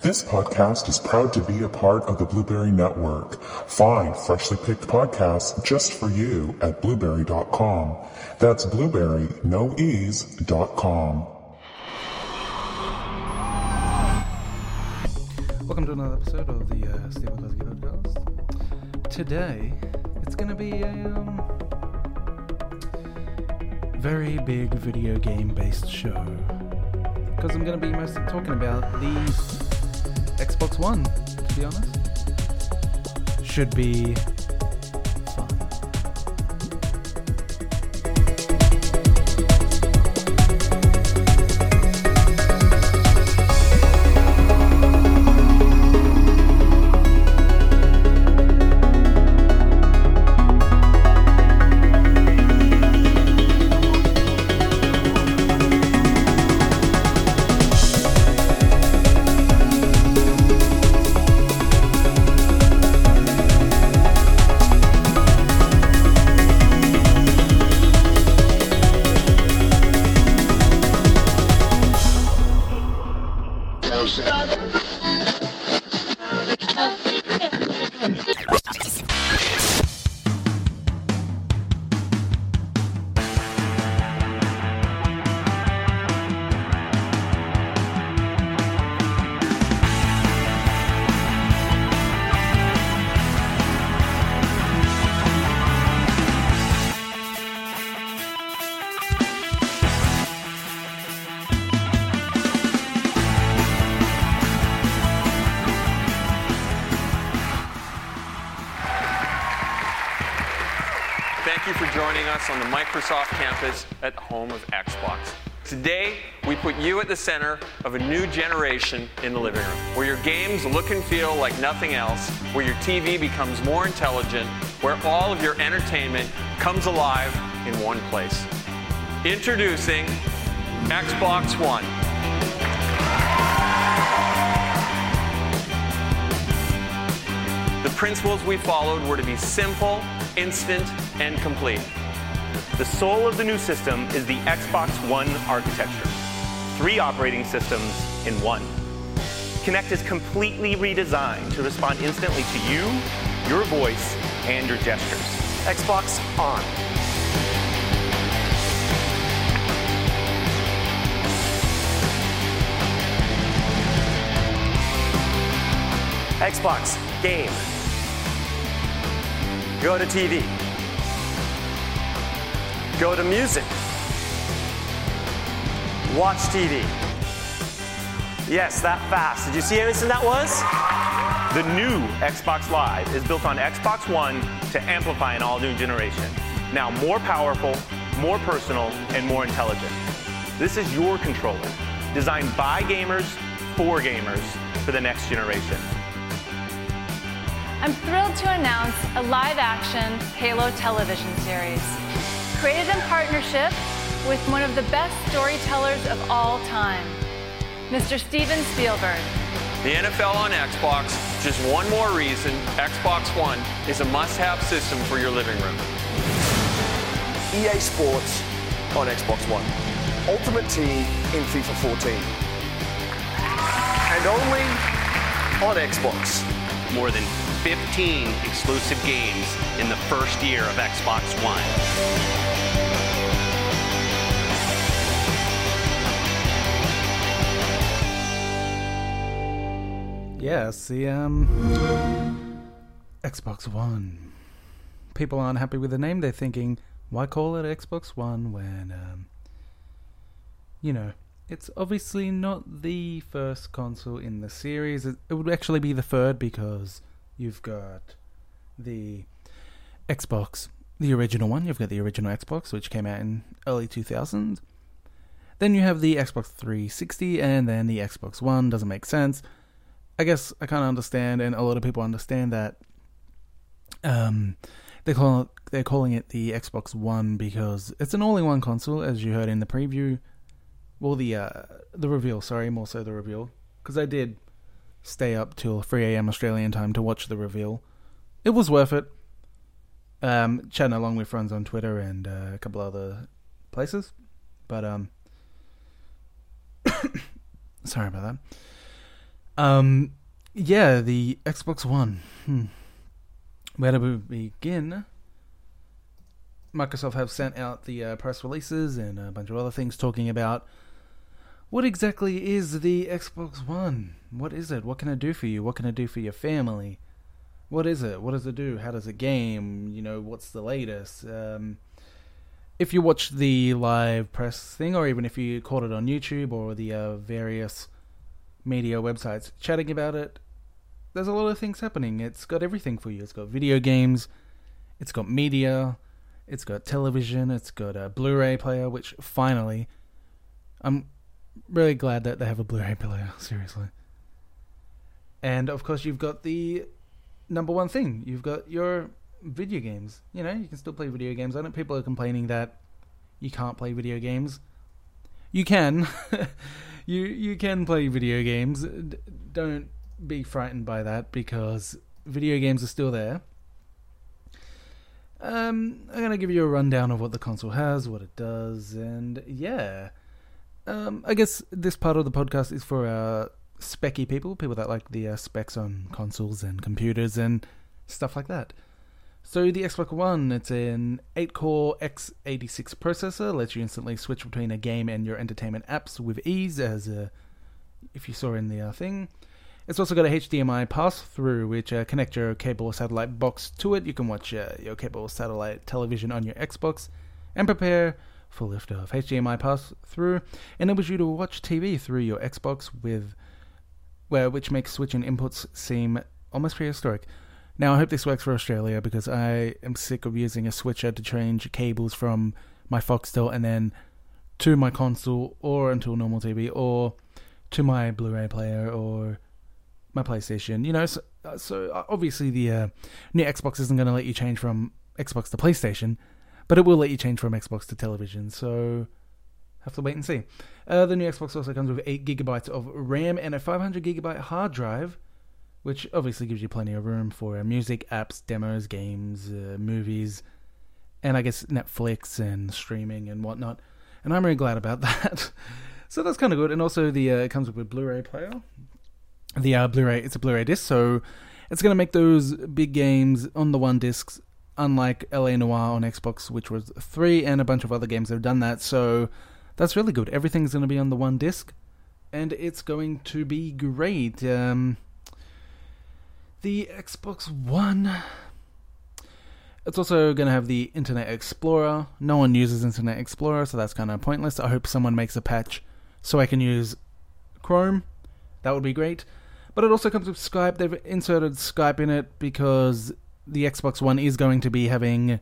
This podcast is proud to be a part of the Blueberry Network. Find freshly picked podcasts just for you at blueberry.com. That's blueberry, no com. Welcome to another episode of the uh, Steve Wazowski podcast. Today, it's going to be a um, very big video game based show. Because I'm going to be mostly talking about the Xbox One, to be honest. Should be Thank Microsoft campus at the home of Xbox. Today, we put you at the center of a new generation in the living room, where your games look and feel like nothing else, where your TV becomes more intelligent, where all of your entertainment comes alive in one place. Introducing Xbox One. The principles we followed were to be simple, instant, and complete. The soul of the new system is the Xbox One architecture. Three operating systems in one. Kinect is completely redesigned to respond instantly to you, your voice, and your gestures. Xbox On. Xbox Game. Go to TV. Go to music. Watch TV. Yes, that fast. Did you see how instant that was? The new Xbox Live is built on Xbox One to amplify an all new generation. Now more powerful, more personal, and more intelligent. This is your controller, designed by gamers for gamers for the next generation. I'm thrilled to announce a live action Halo television series. Created in partnership with one of the best storytellers of all time, Mr. Steven Spielberg. The NFL on Xbox, just one more reason Xbox One is a must have system for your living room. EA Sports on Xbox One. Ultimate Team in FIFA 14. And only on Xbox. more than 15 exclusive games in the first year of Xbox One. Yes, the um Xbox One. People aren't happy with the name. They're thinking, why call it Xbox One when um you know, it's obviously not the first console in the series. It would actually be the third because you've got the Xbox, the original one. You've got the original Xbox, which came out in early 2000. Then you have the Xbox 360, and then the Xbox One. Doesn't make sense. I guess I kind of understand, and a lot of people understand that. Um, they call they're calling it the Xbox One because it's an all-in-one console, as you heard in the preview. Well, the uh, the reveal. Sorry, more so the reveal, because I did stay up till 3 a.m. Australian time to watch the reveal. It was worth it. Um, chatting along with friends on Twitter and uh, a couple other places, but um, sorry about that. Um, yeah, the Xbox One. Hmm. Where do we begin? Microsoft have sent out the uh, press releases and a bunch of other things talking about what exactly is the Xbox One? What is it? What can it do for you? What can it do for your family? What is it? What does it do? How does it game? You know, what's the latest? Um, if you watch the live press thing, or even if you caught it on YouTube or the uh, various media websites chatting about it, there's a lot of things happening. It's got everything for you. It's got video games, it's got media, it's got television, it's got a Blu-ray player. Which finally, I'm really glad that they have a Blu-ray player. Seriously, and of course you've got the number one thing. You've got your video games. You know, you can still play video games. I know people are complaining that you can't play video games. You can. you you can play video games. D- don't be frightened by that because video games are still there. Um, I'm gonna give you a rundown of what the console has, what it does, and yeah. Um, I guess this part of the podcast is for uh, specky people, people that like the uh, specs on consoles and computers and stuff like that. So the Xbox One, it's an 8-core x86 processor, lets you instantly switch between a game and your entertainment apps with ease, as uh, if you saw in the uh, thing. It's also got a HDMI pass-through, which uh, connect your cable or satellite box to it. You can watch uh, your cable or satellite television on your Xbox and prepare for liftoff. HDMI pass-through enables you to watch TV through your Xbox with, where which makes switching inputs seem almost prehistoric. Now, I hope this works for Australia because I am sick of using a switcher to change cables from my Foxtel and then to my console or until normal TV or to my Blu-ray player or my PlayStation. You know, so, so obviously the uh, new Xbox isn't going to let you change from Xbox to PlayStation, but it will let you change from Xbox to television. So have to wait and see. Uh, the new Xbox also comes with eight gigabytes of RAM and a 500 gigabyte hard drive which obviously gives you plenty of room for uh, music, apps, demos, games, uh, movies, and I guess Netflix and streaming and whatnot. And I'm really glad about that. so that's kind of good. And also, the uh, it comes with a Blu-ray player. The uh, Blu-ray, it's a Blu-ray disc, so it's going to make those big games on the one discs. Unlike LA Noire on Xbox, which was three, and a bunch of other games have done that. So that's really good. Everything's going to be on the one disc, and it's going to be great. Um, the Xbox One. It's also going to have the Internet Explorer. No one uses Internet Explorer, so that's kind of pointless. I hope someone makes a patch so I can use Chrome. That would be great. But it also comes with Skype. They've inserted Skype in it because the Xbox One is going to be having,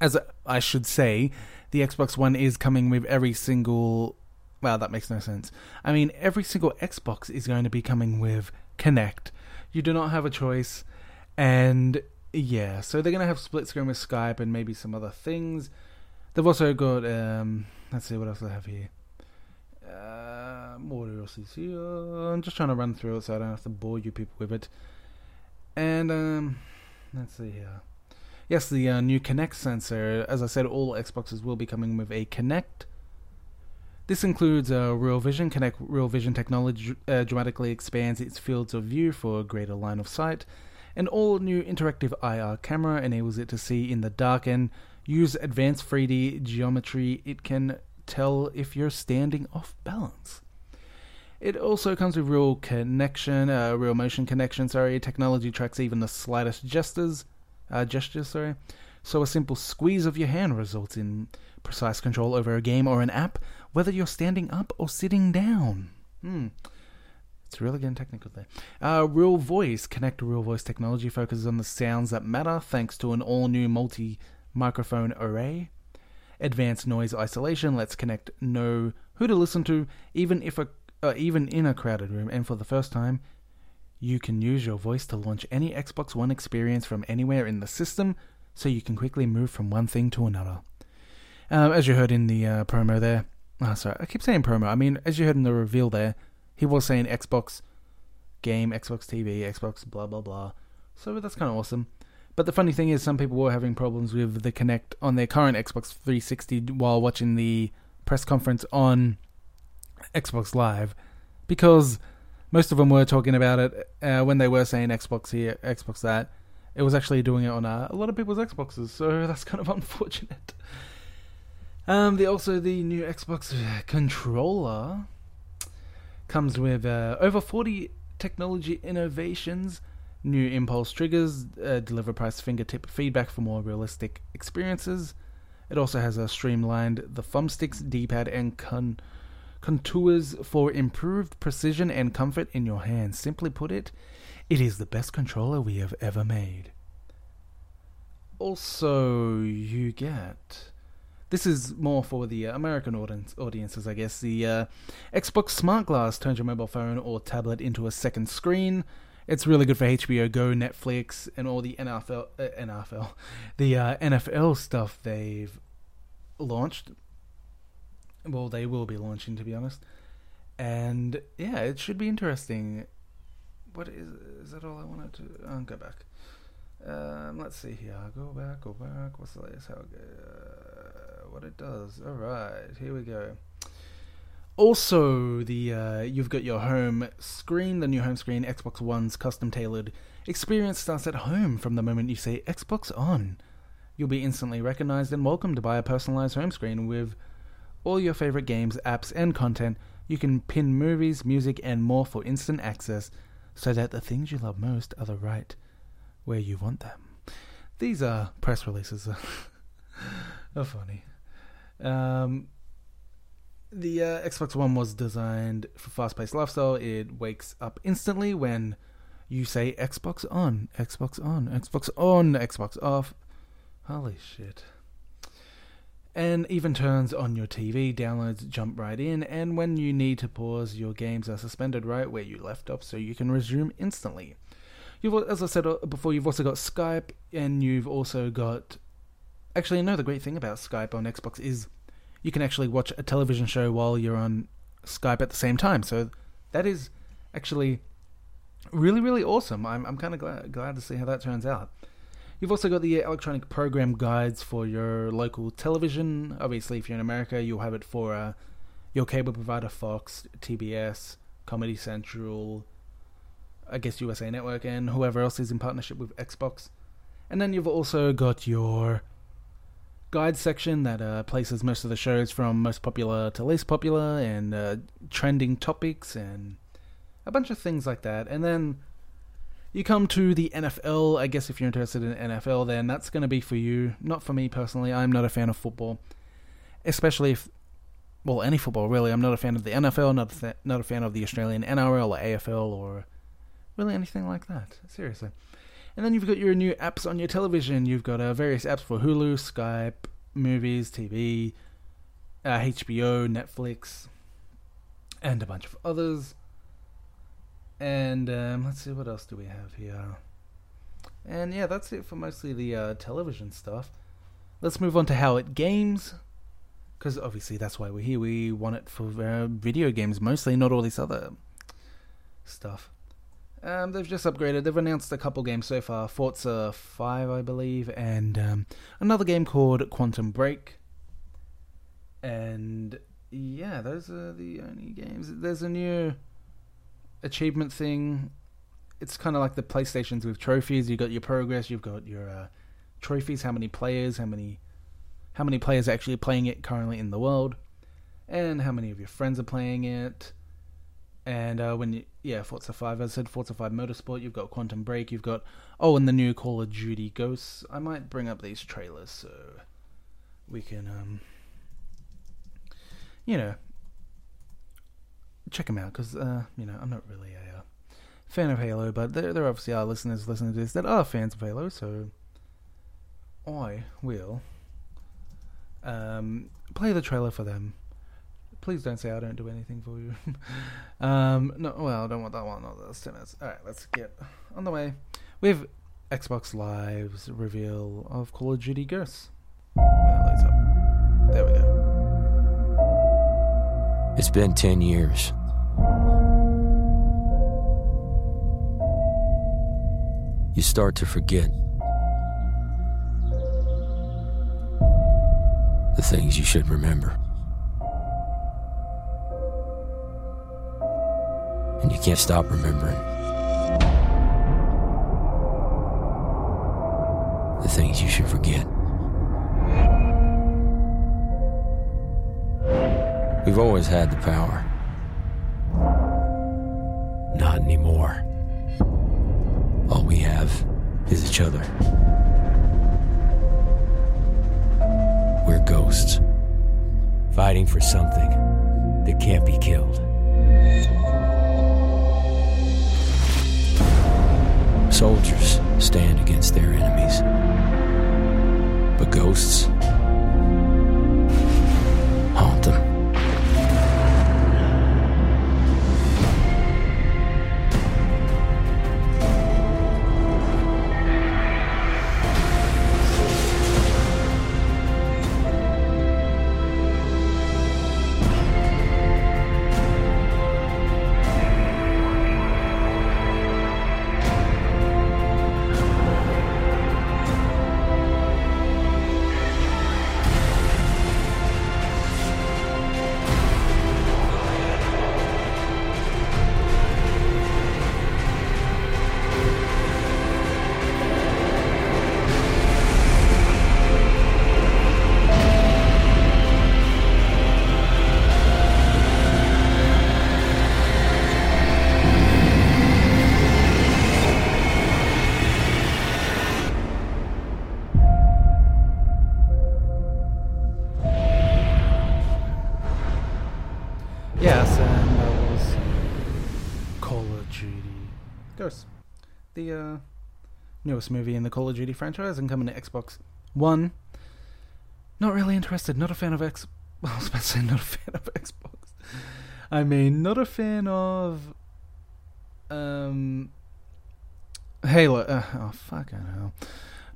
as I should say, the Xbox One is coming with every single. Well, that makes no sense. I mean, every single Xbox is going to be coming with Kinect. You do not have a choice. And yeah, so they're going to have split screen with Skype and maybe some other things. They've also got, um, let's see what else they have here. Uh, what else is here? I'm just trying to run through it so I don't have to bore you people with it. And, um, let's see here. Yes, the uh, new Kinect sensor. As I said, all Xboxes will be coming with a Kinect this includes uh, Real Vision. Kinect Real Vision technology uh, dramatically expands its fields of view for a greater line of sight. An all new interactive IR camera enables it to see in the dark and use advanced 3D geometry. It can tell if you're standing off balance. It also comes with real connection, uh, real motion connection. Sorry, technology tracks even the slightest gestures. Uh, gestures, sorry. So a simple squeeze of your hand results in precise control over a game or an app, whether you're standing up or sitting down. Hmm. It's really getting technical there. Uh, Real Voice. Kinect Real Voice technology focuses on the sounds that matter thanks to an all new multi microphone array. Advanced noise isolation lets Kinect know who to listen to, even if a uh, even in a crowded room. And for the first time, you can use your voice to launch any Xbox One experience from anywhere in the system, so you can quickly move from one thing to another. Uh, as you heard in the uh, promo there, oh, sorry, I keep saying promo. I mean, as you heard in the reveal there, he was saying Xbox game, Xbox TV, Xbox blah blah blah. So that's kind of awesome. But the funny thing is, some people were having problems with the Kinect on their current Xbox 360 while watching the press conference on Xbox Live because most of them were talking about it uh, when they were saying Xbox here, Xbox that. It was actually doing it on uh, a lot of people's Xboxes, so that's kind of unfortunate. Um, the also the new Xbox controller comes with uh, over 40 technology innovations, new impulse triggers, uh, deliver price fingertip feedback for more realistic experiences. It also has a streamlined the thumbsticks, D-pad, and con- contours for improved precision and comfort in your hands. Simply put it, it is the best controller we have ever made. Also, you get this is more for the uh, American audience, audiences, I guess. The uh, Xbox Smart Glass turns your mobile phone or tablet into a second screen. It's really good for HBO Go, Netflix, and all the NFL, uh, NFL, the uh, NFL stuff they've launched. Well, they will be launching, to be honest. And yeah, it should be interesting. What is is that all I wanted to? I'll go back. Um, let's see here. Go back, go back. What's the latest? How? Uh, what it does? All right, here we go. Also, the uh, you've got your home screen, the new home screen, Xbox One's custom tailored experience starts at home from the moment you say Xbox on. You'll be instantly recognized and welcomed by a personalized home screen with all your favorite games, apps, and content. You can pin movies, music, and more for instant access so that the things you love most are the right where you want them. These are press releases. are funny. Um, the uh, Xbox One was designed for fast-paced lifestyle. It wakes up instantly when you say Xbox on, Xbox on, Xbox on, Xbox off. Holy shit. And even turns on your TV, downloads jump right in, and when you need to pause, your games are suspended right where you left off so you can resume instantly. You've, as I said uh, before, you've also got Skype, and you've also got. Actually, no, the great thing about Skype on Xbox is you can actually watch a television show while you're on Skype at the same time. So that is actually really, really awesome. I'm, I'm kind of glad, glad to see how that turns out. You've also got the electronic program guides for your local television. Obviously, if you're in America, you'll have it for uh, your cable provider Fox, TBS, Comedy Central, I guess USA Network, and whoever else is in partnership with Xbox. And then you've also got your guide section that uh, places most of the shows from most popular to least popular and uh, trending topics and a bunch of things like that. And then you come to the NFL. I guess if you're interested in NFL, then that's going to be for you. Not for me personally. I'm not a fan of football, especially if, well, any football really. I'm not a fan of the NFL. Not a not a fan of the Australian NRL or AFL or really anything like that. Seriously. And then you've got your new apps on your television. You've got uh, various apps for Hulu, Skype, movies, TV, uh, HBO, Netflix, and a bunch of others. And um, let's see what else do we have here. And yeah, that's it for mostly the uh, television stuff. Let's move on to how it games, because obviously that's why we're here. We want it for uh, video games mostly, not all this other stuff. Um, they've just upgraded. They've announced a couple games so far: Forza Five, I believe, and um, another game called Quantum Break. And yeah, those are the only games. There's a new achievement thing. It's kind of like the PlayStations with trophies. You've got your progress. You've got your uh, trophies. How many players? How many? How many players are actually playing it currently in the world? And how many of your friends are playing it? And uh, when you, yeah, Forza 5, as I said, Forza 5 Motorsport, you've got Quantum Break, you've got, oh, and the new Call of Duty Ghosts. I might bring up these trailers so we can, um, you know, check them out, because, uh, you know, I'm not really a uh, fan of Halo, but there, there obviously are listeners listening to this that are fans of Halo, so I will um, play the trailer for them please don't say I don't do anything for you. um, no, well, I don't want that one. No, that's ten minutes. All right, let's get on the way. We have Xbox Live's reveal of Call of Duty Ghosts. There we go. It's been ten years. You start to forget the things you should remember. and you can't stop remembering. The things you should forget. We've always had the power. Not anymore. Is each other. We're ghosts, fighting for something that can't be killed. Soldiers stand against their enemies, but ghosts uh, newest movie in the Call of Duty franchise and coming to Xbox One. Not really interested. Not a fan of X. I was about to say not a fan of Xbox. I mean, not a fan of um Halo. Uh, oh fucking hell!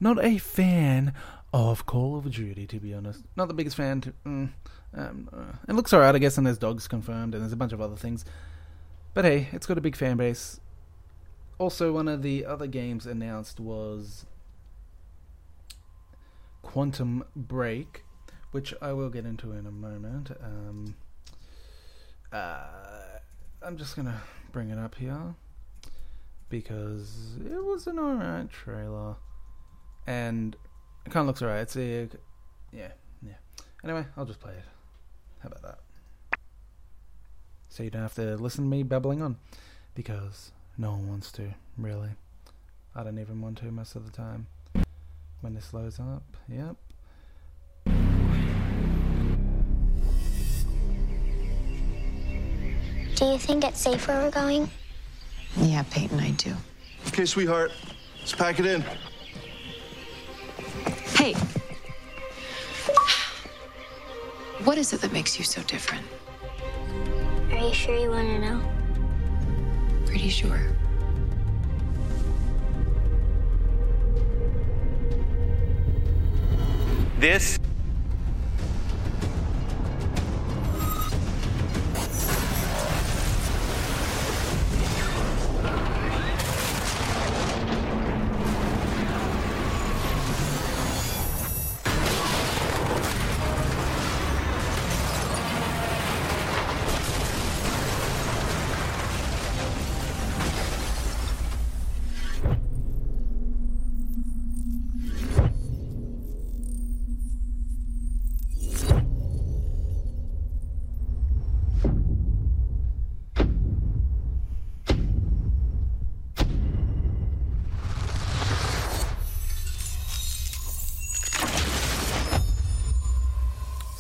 Not a fan of Call of Duty, to be honest. Not the biggest fan. To, mm, um, uh, it looks alright, I guess, and there's dogs confirmed, and there's a bunch of other things. But hey, it's got a big fan base. Also, one of the other games announced was Quantum Break, which I will get into in a moment. Um, uh, I'm just gonna bring it up here because it was an alright trailer, and it kind of looks alright. It's a yeah, yeah. Anyway, I'll just play it. How about that? So you don't have to listen to me babbling on, because no one wants to, really. I don't even want to most of the time. When this loads up, yep. Do you think it's safe where we're going? Yeah, Peyton, I do. Okay, sweetheart, let's pack it in. Hey! What is it that makes you so different? Are you sure you want to know? Pretty sure. This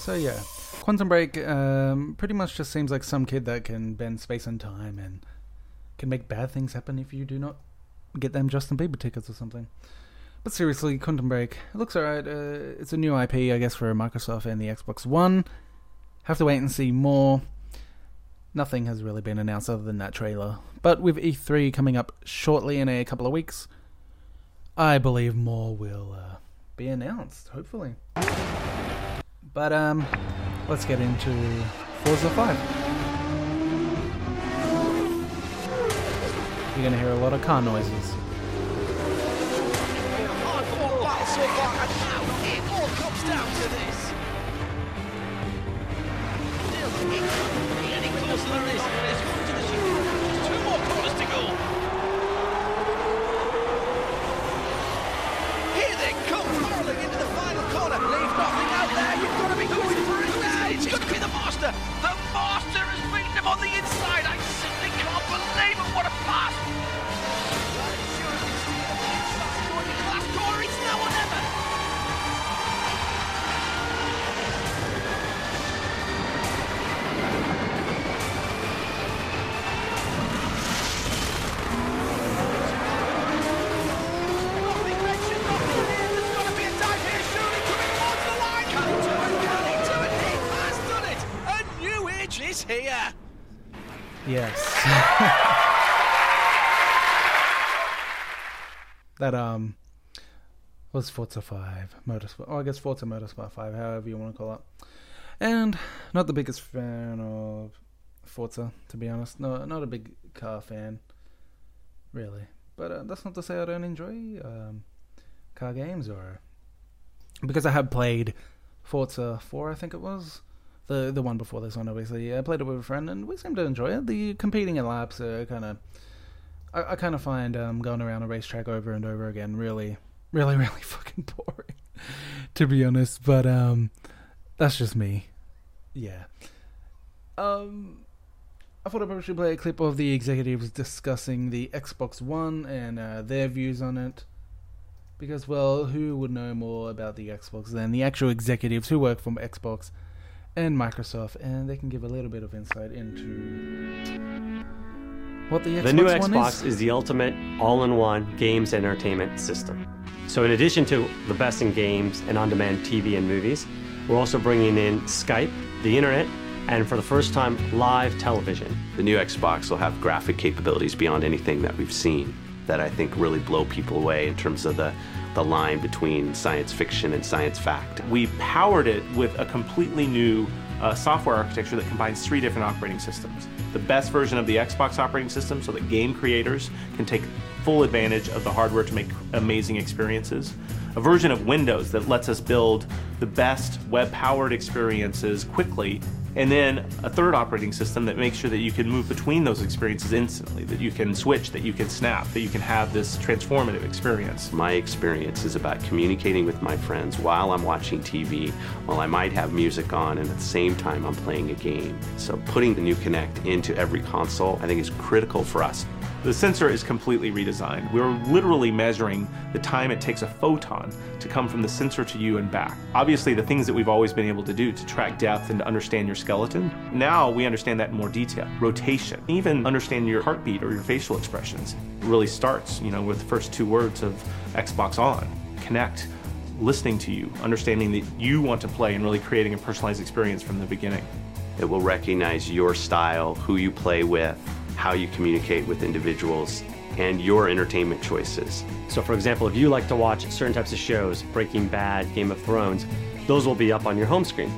So yeah, Quantum Break um, pretty much just seems like some kid that can bend space and time and can make bad things happen if you do not get them Justin Bieber tickets or something. But seriously, Quantum Break, it looks alright. Uh, it's a new IP, I guess, for Microsoft and the Xbox One. Have to wait and see more. Nothing has really been announced other than that trailer. But with E3 coming up shortly in a couple of weeks, I believe more will uh, be announced, hopefully. But um, let's get into Forza 5. You're gonna hear a lot of car noises. That um was Forza 5 Motorsport. Oh, I guess Forza Motorsport 5, however you want to call it. And not the biggest fan of Forza, to be honest. No, not a big car fan, really. But uh, that's not to say I don't enjoy um, car games, or because I have played Forza 4, I think it was the the one before this one. Obviously, I played it with a friend, and we seem to enjoy it. The competing in laps are kind of. I, I kind of find um, going around a racetrack over and over again really, really, really fucking boring, to be honest. But um, that's just me. Yeah. Um, I thought I probably should play a clip of the executives discussing the Xbox One and uh, their views on it. Because, well, who would know more about the Xbox than the actual executives who work from Xbox and Microsoft, and they can give a little bit of insight into what the Xbox The new One Xbox is. is the ultimate all-in-one games entertainment system. So in addition to the best in games and on-demand TV and movies, we're also bringing in Skype, the internet, and for the first time, live television. The new Xbox will have graphic capabilities beyond anything that we've seen that I think really blow people away in terms of the, the line between science fiction and science fact. We powered it with a completely new uh, software architecture that combines three different operating systems. The best version of the Xbox operating system so that game creators can take full advantage of the hardware to make amazing experiences. A version of Windows that lets us build the best web powered experiences quickly. And then a third operating system that makes sure that you can move between those experiences instantly, that you can switch, that you can snap, that you can have this transformative experience. My experience is about communicating with my friends while I'm watching TV, while I might have music on, and at the same time I'm playing a game. So putting the new Kinect into every console, I think is critical for us. The sensor is completely redesigned. We're literally measuring the time it takes a photon to come from the sensor to you and back. Obviously, the things that we've always been able to do to track depth and to understand your skeleton, now we understand that in more detail. Rotation, even understand your heartbeat or your facial expressions. Really starts, you know, with the first two words of Xbox On. Kinect, listening to you, understanding that you want to play and really creating a personalized experience from the beginning. It will recognize your style, who you play with, how you communicate with individuals, and your entertainment choices. So, for example, if you like to watch certain types of shows, Breaking Bad, Game of Thrones, those will be up on your home screen.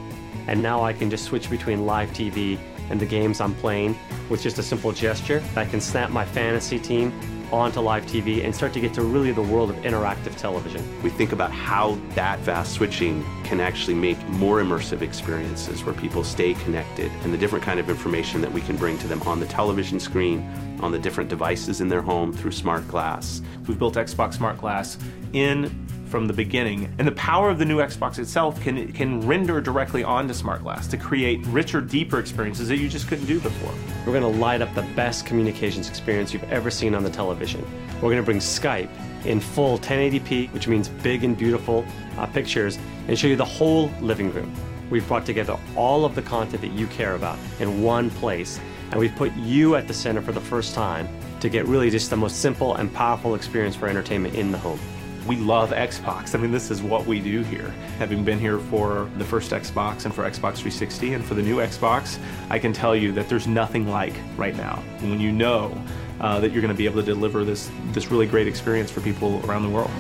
And now I can just switch between live TV and the games I'm playing with just a simple gesture. I can snap my fantasy team onto live TV and start to get to really the world of interactive television. We think about how that fast switching can actually make more immersive experiences where people stay connected and the different kind of information that we can bring to them on the television screen, on the different devices in their home through smart glass. We've built Xbox Smart Glass in from the beginning, and the power of the new Xbox itself can can render directly onto Smart Glass to create richer, deeper experiences that you just couldn't do before. We're going to light up the best communications experience you've ever seen on the television. We're going to bring Skype in full 1080p, which means big and beautiful uh, pictures, and show you the whole living room. We've brought together all of the content that you care about in one place, and we've put you at the center for the first time to get really just the most simple and powerful experience for entertainment in the home. We love Xbox. I mean, this is what we do here. Having been here for the first Xbox and for Xbox 360 and for the new Xbox, I can tell you that there's nothing like right now. When you know uh, that you're going to be able to deliver this this really great experience for people around the world.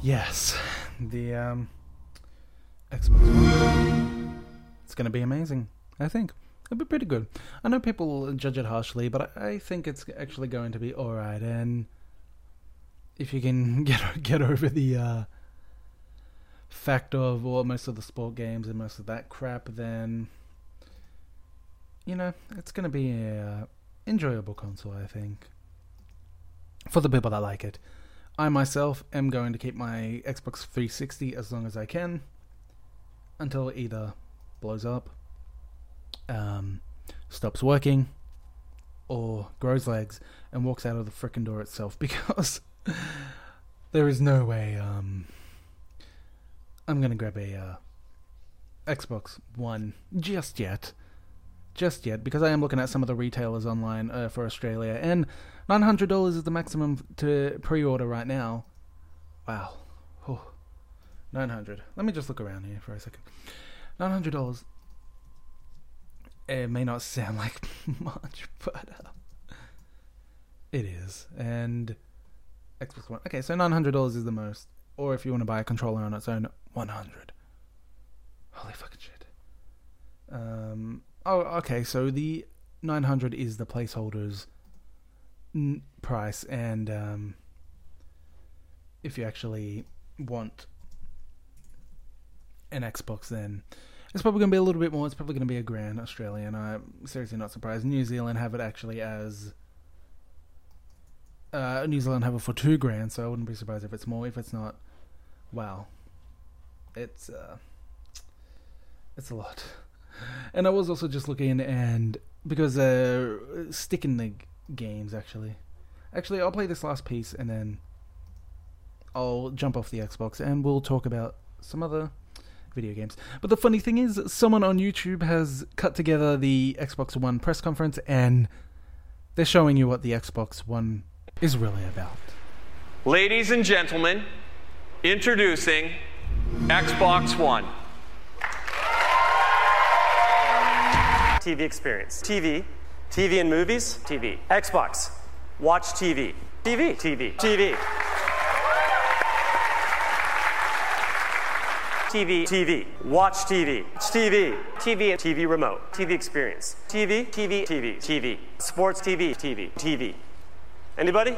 Yes, the um, Xbox One. It's going to be amazing. I think it'll be pretty good. I know people judge it harshly, but I, I think it's actually going to be all right. And if you can get get over the uh, fact of well, most of the sport games and most of that crap, then you know it's going to be a enjoyable console. I think for the people that like it. I myself am going to keep my Xbox 360 as long as I can until it either blows up, um, stops working, or grows legs and walks out of the frickin' door itself because there is no way um I'm gonna grab a uh, Xbox One just yet. Just yet, because I am looking at some of the retailers online uh, for Australia, and nine hundred dollars is the maximum to pre-order right now. Wow, oh, oh, nine hundred. Let me just look around here for a second. Nine hundred dollars. It may not sound like much, but uh, it is. And Xbox One. Okay, so nine hundred dollars is the most, or if you want to buy a controller on its own, one hundred. Holy fucking shit. Um. Oh, okay. So the nine hundred is the placeholders n- price, and um, if you actually want an Xbox, then it's probably going to be a little bit more. It's probably going to be a grand Australian. I'm seriously not surprised. New Zealand have it actually as. Uh, New Zealand have it for two grand, so I wouldn't be surprised if it's more. If it's not, wow, it's uh, it's a lot. And I was also just looking, and because uh, sticking the games actually, actually I'll play this last piece and then I'll jump off the Xbox and we'll talk about some other video games. But the funny thing is, someone on YouTube has cut together the Xbox One press conference and they're showing you what the Xbox One is really about. Ladies and gentlemen, introducing Xbox One. TV experience. TV. TV and movies. TV. Xbox. Watch TV. TV. TV. TV. TV. TV. Watch TV. TV. TV. TV remote. TV experience. TV. TV. TV. TV. Sports TV. TV. TV. Anybody?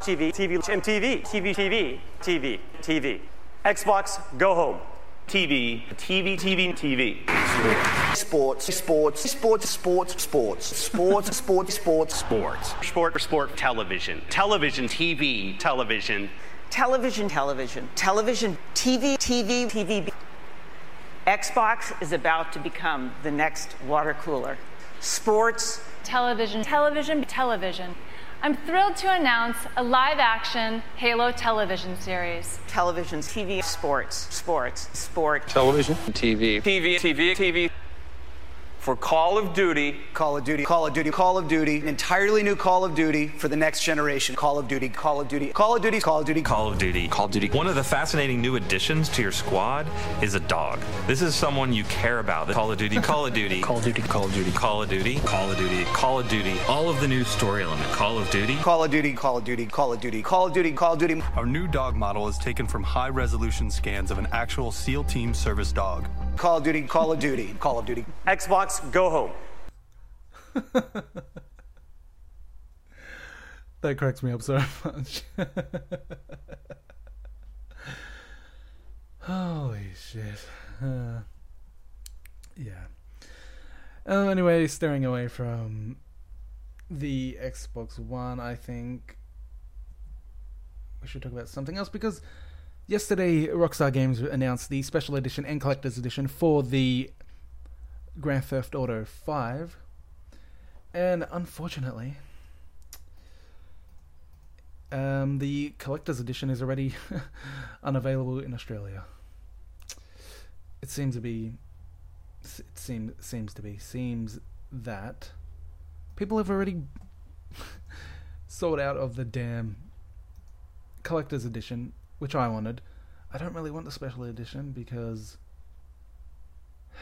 TV. TV. MTV. TV. TV. TV. TV. Xbox. Go home. TV, TV, TV, TV. Sports, sports, sports, sports, sports, sports, sports, sports, Sports. Sport, sport, television. Television, TV, television. Television, television, television, TV, TV, TV. Xbox is about to become the next water cooler. Sports, Television, television, television. I'm thrilled to announce a live action Halo television series. television, TV, sports, sports, sport. Television, TV, TV, TV, TV. For Call of Duty, Call of Duty, Call of Duty, Call of Duty, an entirely new Call of Duty for the next generation. Call of Duty, Call of Duty, Call of Duty, Call of Duty. Call of Duty. Call of Duty. One of the fascinating new additions to your squad is a dog. This is someone you care about. Call of Duty, Call of Duty, Call of Duty, Call of Duty, Call of Duty, Call of Duty, Call of Duty. All of the new story element. Call of Duty. Call of Duty, Call of Duty, Call of Duty, Call of Duty, Call of Duty. Our new dog model is taken from high resolution scans of an actual SEAL team service dog. Call of Duty, Call of Duty, Call of Duty. Xbox. Go home. That cracks me up so much. Holy shit. Uh, yeah. Uh, anyway, staring away from the Xbox One, I think we should talk about something else because yesterday Rockstar Games announced the special edition and collector's edition for the Grand Theft Auto 5. And unfortunately, um, the collector's edition is already unavailable in Australia. It seems to be. It seems seems to be seems that people have already sold out of the damn collector's edition, which I wanted. I don't really want the special edition because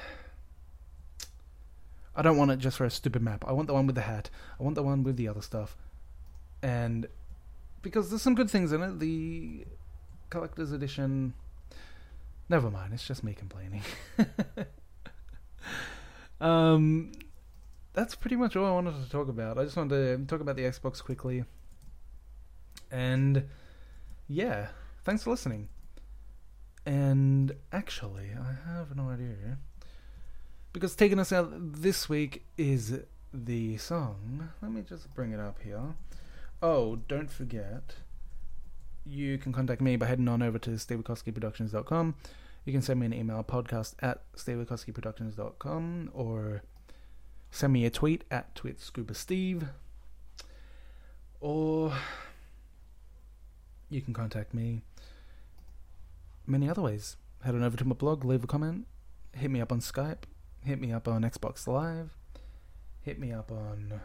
I don't want it just for a stupid map. I want the one with the hat. I want the one with the other stuff. And because there's some good things in it, the collector's edition. Never mind, it's just me complaining. um, that's pretty much all I wanted to talk about. I just wanted to talk about the Xbox quickly. And yeah, thanks for listening. And actually, I have no idea. Because taking us out this week is the song. Let me just bring it up here. Oh, don't forget, you can contact me by heading on over to stevewikowskiproductions.com. You can send me an email, podcast at stevewikowskiproductions.com, or send me a tweet at tweetscubasteve. or you can contact me many other ways. Head on over to my blog, leave a comment, hit me up on Skype, hit me up on Xbox Live, hit me up on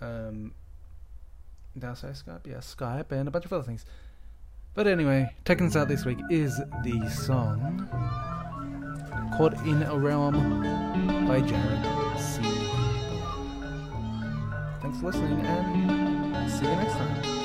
um did I say Skype? Yeah, Skype and a bunch of other things. But anyway, taking us out this week is the song Caught in a Realm by Jared C. Thanks for listening and see you next time.